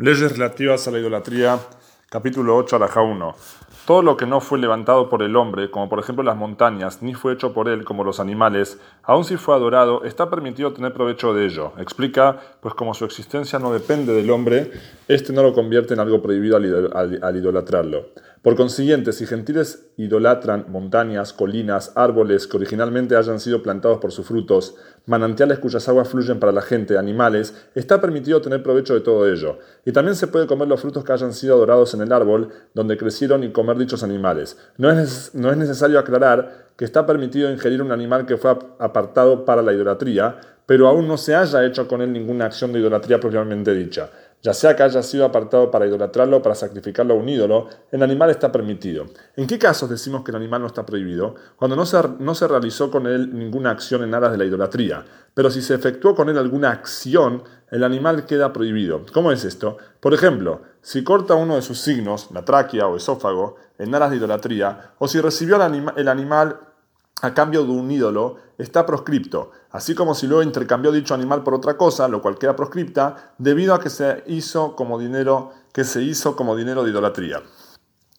Leyes relativas a la idolatría, capítulo 8, alaja 1. Todo lo que no fue levantado por el hombre, como por ejemplo las montañas, ni fue hecho por él, como los animales, aun si fue adorado, está permitido tener provecho de ello. Explica, pues como su existencia no depende del hombre, este no lo convierte en algo prohibido al, idolatrarlo. Por consiguiente, si gentiles idolatran montañas, colinas, árboles que originalmente hayan sido plantados por sus frutos, manantiales cuyas aguas fluyen para la gente, animales, está permitido tener provecho de todo ello. Y también se puede comer los frutos que hayan sido adorados en el árbol donde crecieron y comer dichos animales. No es, no es necesario aclarar que está permitido ingerir un animal que fue apartado para la idolatría, pero aún no se haya hecho con él ninguna acción de idolatría propiamente dicha ya sea que haya sido apartado para idolatrarlo o para sacrificarlo a un ídolo, el animal está permitido. ¿En qué casos decimos que el animal no está prohibido? Cuando no se, no se realizó con él ninguna acción en aras de la idolatría. Pero si se efectuó con él alguna acción, el animal queda prohibido. ¿Cómo es esto? Por ejemplo, si corta uno de sus signos, la tráquea o esófago, en aras de idolatría, o si recibió el animal a cambio de un ídolo está proscripto, así como si luego intercambió dicho animal por otra cosa, lo cual queda proscripta, debido a que se hizo como dinero, que se hizo como dinero de idolatría.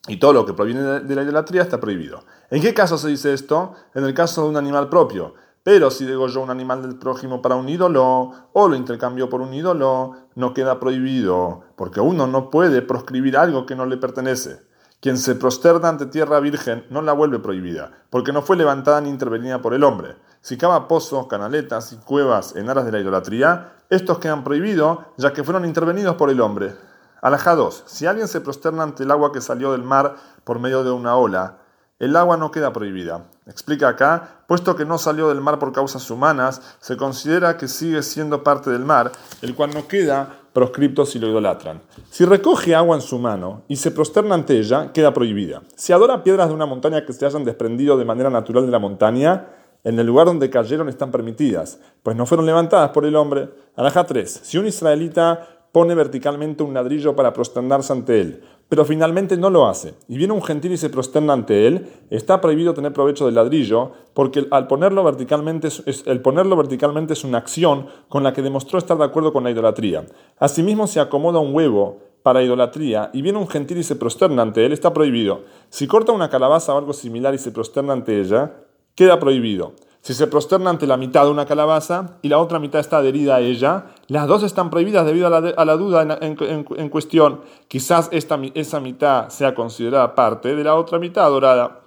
Y todo lo que proviene de la idolatría está prohibido. ¿En qué caso se dice esto? En el caso de un animal propio. Pero si degolló un animal del prójimo para un ídolo o lo intercambió por un ídolo, no queda prohibido, porque uno no puede proscribir algo que no le pertenece. Quien se prosterna ante tierra virgen no la vuelve prohibida, porque no fue levantada ni intervenida por el hombre. Si cava pozos, canaletas y cuevas en aras de la idolatría, estos quedan prohibidos, ya que fueron intervenidos por el hombre. Alajá 2. Si alguien se prosterna ante el agua que salió del mar por medio de una ola, el agua no queda prohibida. Explica acá, puesto que no salió del mar por causas humanas, se considera que sigue siendo parte del mar, el cual no queda proscripto si lo idolatran. Si recoge agua en su mano y se prosterna ante ella, queda prohibida. Si adora piedras de una montaña que se hayan desprendido de manera natural de la montaña, en el lugar donde cayeron están permitidas, pues no fueron levantadas por el hombre. Alaja 3. Si un israelita pone verticalmente un ladrillo para prosternarse ante él, pero finalmente no lo hace, y viene un gentil y se prosterna ante él, está prohibido tener provecho del ladrillo, porque al ponerlo verticalmente el ponerlo verticalmente es una acción con la que demostró estar de acuerdo con la idolatría. Asimismo, se acomoda un huevo para idolatría y viene un gentil y se prosterna ante él, está prohibido. Si corta una calabaza o algo similar y se prosterna ante ella, queda prohibido. Si se prosterna ante la mitad de una calabaza y la otra mitad está adherida a ella, las dos están prohibidas debido a la, duda en, cuestión. Quizás esta, esa mitad sea considerada parte de la otra mitad dorada.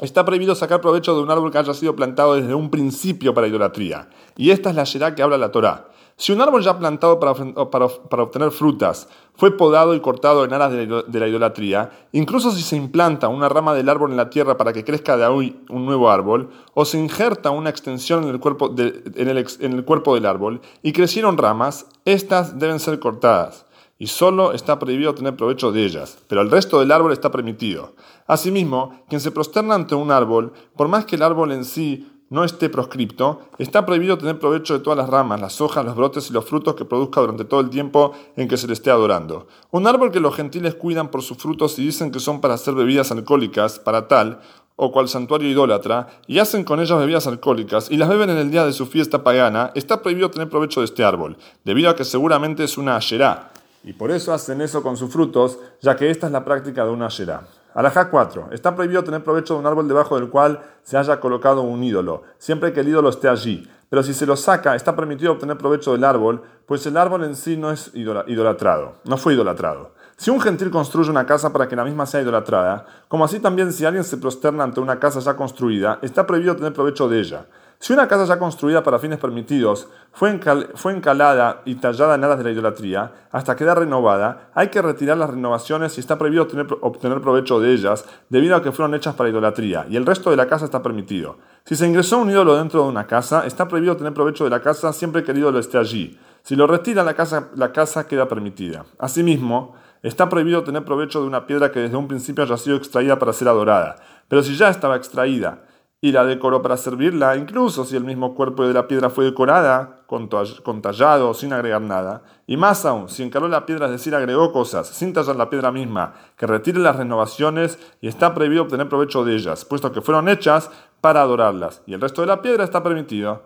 Está prohibido sacar provecho de un árbol que haya sido plantado desde un principio para idolatría. Y esta es la Yerá que habla la Torá. Si un árbol ya plantado para, obtener frutas fue podado y cortado en aras de la, idolatría, incluso si se implanta una rama del árbol en la tierra para que crezca de ahí un nuevo árbol, o se injerta una extensión en el cuerpo, del árbol y crecieron ramas, estas deben ser cortadas y solo está prohibido tener provecho de ellas, pero el resto del árbol está permitido. Asimismo, quien se prosterna ante un árbol, por más que el árbol en sí no esté proscripto, está prohibido tener provecho de todas las ramas, las hojas, los brotes y los frutos que produzca durante todo el tiempo en que se le esté adorando. Un árbol que los gentiles cuidan por sus frutos y dicen que son para hacer bebidas alcohólicas, para tal, o cual santuario idólatra, y hacen con ellas bebidas alcohólicas y las beben en el día de su fiesta pagana, está prohibido tener provecho de este árbol, debido a que seguramente es una ayerá, y por eso hacen eso con sus frutos, ya que esta es la práctica de una ayerá. Alajá 4. Está prohibido tener provecho de un árbol debajo del cual se haya colocado un ídolo, siempre que el ídolo esté allí. Pero si se lo saca, está permitido obtener provecho del árbol, pues el árbol en sí no es idolatrado, no fue idolatrado. Si un gentil construye una casa para que la misma sea idolatrada, como así también si alguien se prosterna ante una casa ya construida, está prohibido tener provecho de ella. Si una casa ya construida para fines permitidos fue, encalada y tallada en alas de la idolatría hasta quedar renovada, hay que retirar las renovaciones y está prohibido obtener provecho de ellas debido a que fueron hechas para idolatría, y el resto de la casa está permitido. Si se ingresó un ídolo dentro de una casa, está prohibido tener provecho de la casa siempre que el ídolo esté allí. Si lo retira la casa, la casa queda permitida. Asimismo, está prohibido tener provecho de una piedra que desde un principio haya sido extraída para ser adorada. Pero si ya estaba extraída y la decoró para servirla, incluso si el mismo cuerpo de la piedra fue decorada, con, tallado, sin agregar nada. Y más aún, si encaló la piedra, es decir, agregó cosas, sin tallar la piedra misma, que retire las renovaciones y está prohibido obtener provecho de ellas, puesto que fueron hechas para adorarlas, y el resto de la piedra está permitido.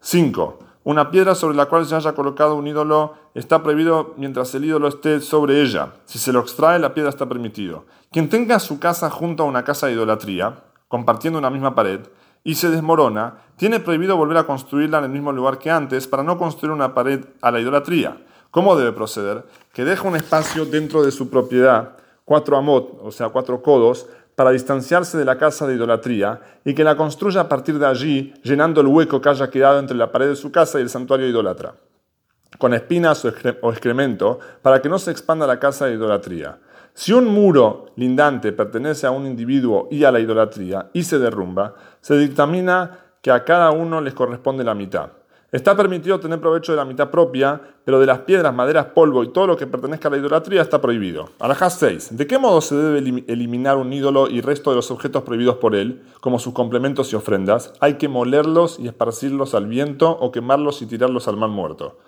5. Una piedra sobre la cual se haya colocado un ídolo está prohibido mientras el ídolo esté sobre ella. Si se lo extrae, la piedra está permitido. Quien tenga su casa junto a una casa de idolatría, compartiendo una misma pared, y se desmorona, tiene prohibido volver a construirla en el mismo lugar que antes para no construir una pared a la idolatría. ¿Cómo debe proceder? Que deja un espacio dentro de su propiedad, cuatro amot, o sea, cuatro codos, para distanciarse de la casa de idolatría y que la construya a partir de allí, llenando el hueco que haya quedado entre la pared de su casa y el santuario idólatra, con espinas o excremento, para que no se expanda la casa de idolatría. Si un muro lindante pertenece a un individuo y a la idolatría y se derrumba, se dictamina que a cada uno les corresponde la mitad. Está permitido tener provecho de la mitad propia, pero de las piedras, maderas, polvo y todo lo que pertenezca a la idolatría está prohibido. Alajá 6. ¿De qué modo se debe eliminar un ídolo y resto de los objetos prohibidos por él, como sus complementos y ofrendas? Hay que molerlos y esparcirlos al viento o quemarlos y tirarlos al mar muerto.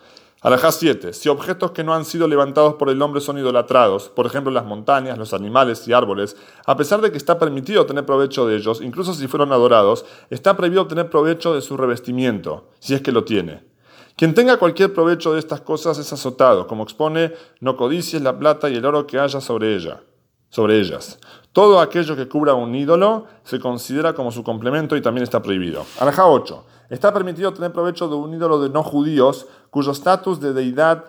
Alajá 7. Si objetos que no han sido levantados por el hombre son idolatrados, por ejemplo las montañas, los animales y árboles, a pesar de que está permitido tener provecho de ellos, incluso si fueron adorados, está prohibido tener provecho de su revestimiento, si es que lo tiene. Quien tenga cualquier provecho de estas cosas es azotado, como expone, no codicies la plata y el oro que haya sobre ella, sobre ellas. Todo aquello que cubra un ídolo se considera como su complemento y también está prohibido. Alajá 8. Está permitido tener provecho de un ídolo de no judíos cuyo estatus de deidad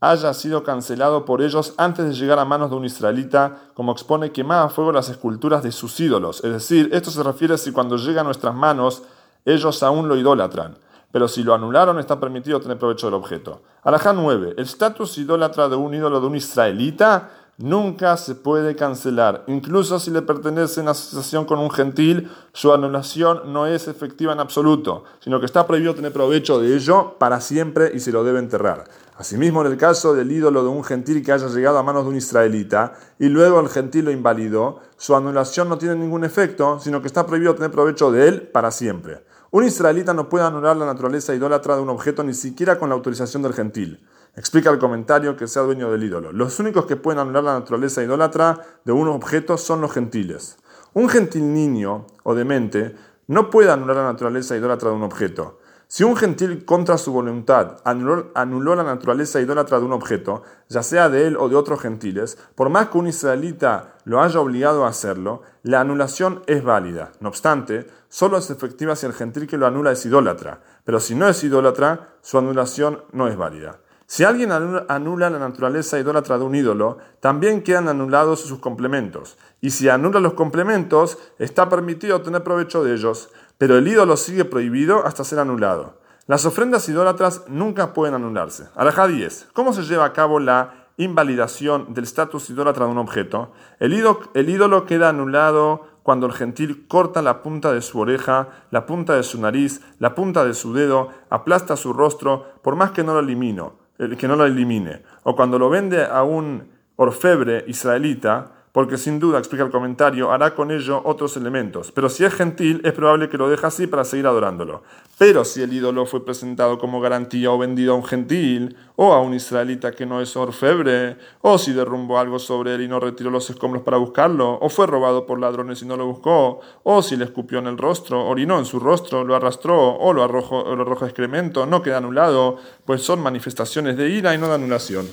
haya sido cancelado por ellos antes de llegar a manos de un israelita, como expone quemar a fuego las esculturas de sus ídolos. Es decir, esto se refiere a si cuando llega a nuestras manos ellos aún lo idolatran. Pero si lo anularon, está permitido tener provecho del objeto. Alajá 9. El estatus idólatra de un ídolo de un israelita nunca se puede cancelar. Incluso si le pertenece en asociación con un gentil, su anulación no es efectiva en absoluto, sino que está prohibido tener provecho de ello para siempre y se lo debe enterrar. Asimismo, en el caso del ídolo de un gentil que haya llegado a manos de un israelita y luego el gentil lo invalidó, su anulación no tiene ningún efecto, sino que está prohibido tener provecho de él para siempre. Un israelita no puede anular la naturaleza idólatra de un objeto ni siquiera con la autorización del gentil. Explica el comentario que sea dueño del ídolo. Los únicos que pueden anular la naturaleza idólatra de un objeto son los gentiles. Un gentil niño o demente no puede anular la naturaleza idólatra de un objeto. Si un gentil contra su voluntad anuló, la naturaleza idólatra de un objeto, ya sea de él o de otros gentiles, por más que un israelita lo haya obligado a hacerlo, la anulación es válida. No obstante, solo es efectiva si el gentil que lo anula es idólatra, pero si no es idólatra, su anulación no es válida. Si alguien anula la naturaleza idólatra de un ídolo, también quedan anulados sus complementos. Y si anula los complementos, está permitido tener provecho de ellos, pero el ídolo sigue prohibido hasta ser anulado. Las ofrendas idólatras nunca pueden anularse. Alajá 10. ¿Cómo se lleva a cabo la invalidación del estatus idólatra de un objeto? El ídolo, el ídolo queda anulado cuando el gentil corta la punta de su oreja, la punta de su nariz, la punta de su dedo, aplasta su rostro, por más que no lo elimino que no lo elimine. O cuando lo vende a un orfebre israelita, porque sin duda, explica el comentario, hará con ello otros elementos. Pero si es gentil, es probable que lo deje así para seguir adorándolo. Pero si el ídolo fue presentado como garantía o vendido a un gentil, o a un israelita que no es orfebre, o si derrumbó algo sobre él y no retiró los escombros para buscarlo, o fue robado por ladrones y no lo buscó, o si le escupió en el rostro, orinó en su rostro, lo arrastró, o lo arrojó, o lo arrojó excremento, no queda anulado, pues son manifestaciones de ira y no de anulación.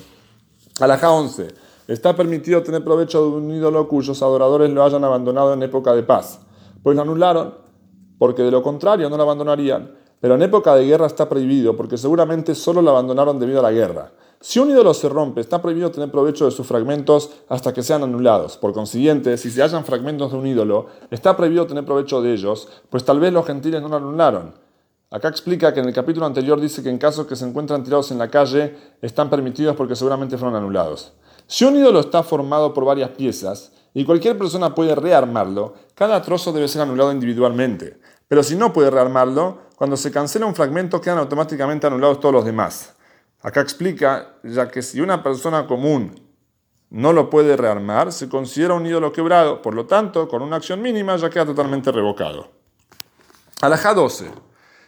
Alajá 11. Está permitido tener provecho de un ídolo cuyos adoradores lo hayan abandonado en época de paz, pues lo anularon, porque de lo contrario no lo abandonarían. Pero en época de guerra está prohibido, porque seguramente solo lo abandonaron debido a la guerra. Si un ídolo se rompe, está prohibido tener provecho de sus fragmentos hasta que sean anulados. Por consiguiente, si se hallan fragmentos de un ídolo, está prohibido tener provecho de ellos, pues tal vez los gentiles no lo anularon. Acá explica que en el capítulo anterior dice que en casos que se encuentran tirados en la calle, están permitidos porque seguramente fueron anulados. Si un ídolo está formado por varias piezas y cualquier persona puede rearmarlo, cada trozo debe ser anulado individualmente. Pero si no puede rearmarlo, cuando se cancela un fragmento quedan automáticamente anulados todos los demás. Acá explica, ya que si una persona común no lo puede rearmar, se considera un ídolo quebrado, por lo tanto, con una acción mínima ya queda totalmente revocado. Alajá 12.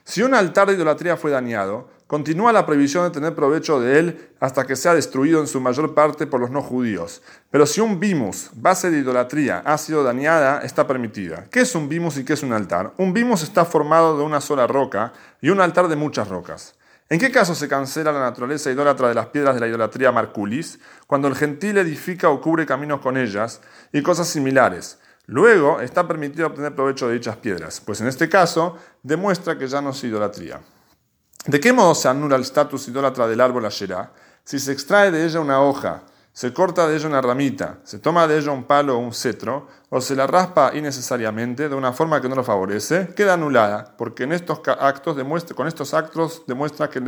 Si un altar de idolatría fue dañado, Continúa la prohibición de tener provecho de él hasta que sea destruido en su mayor parte por los no judíos. Pero si un bimus, base de idolatría, ha sido dañada, está permitida. ¿Qué es un bimus y qué es un altar? Un bimus está formado de una sola roca y un altar de muchas rocas. ¿En qué caso se cancela la naturaleza idólatra de las piedras de la idolatría marculis? Cuando el gentil edifica o cubre caminos con ellas y cosas similares. Luego está permitido obtener provecho de dichas piedras, pues en este caso demuestra que ya no es idolatría. ¿De qué modo se anula el estatus idólatra del árbol Asherá? Si se extrae de ella una hoja, se corta de ella una ramita, se toma de ella un palo o un cetro, o se la raspa innecesariamente de una forma que no lo favorece, queda anulada, porque en estos actos demuestra, con estos actos demuestra que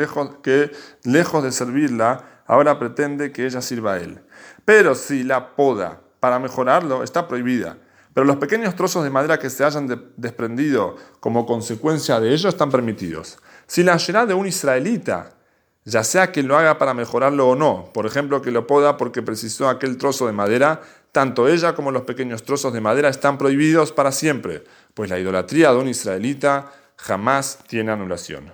lejos de servirla, ahora pretende que ella sirva a él. Pero si la poda para mejorarlo, está prohibida. Pero los pequeños trozos de madera que se hayan desprendido como consecuencia de ello están permitidos. Si la llenada de un israelita ya sea que lo haga para mejorarlo o no, por ejemplo que lo poda porque precisó aquel trozo de madera, tanto ella como los pequeños trozos de madera están prohibidos para siempre, pues la idolatría de un israelita jamás tiene anulación.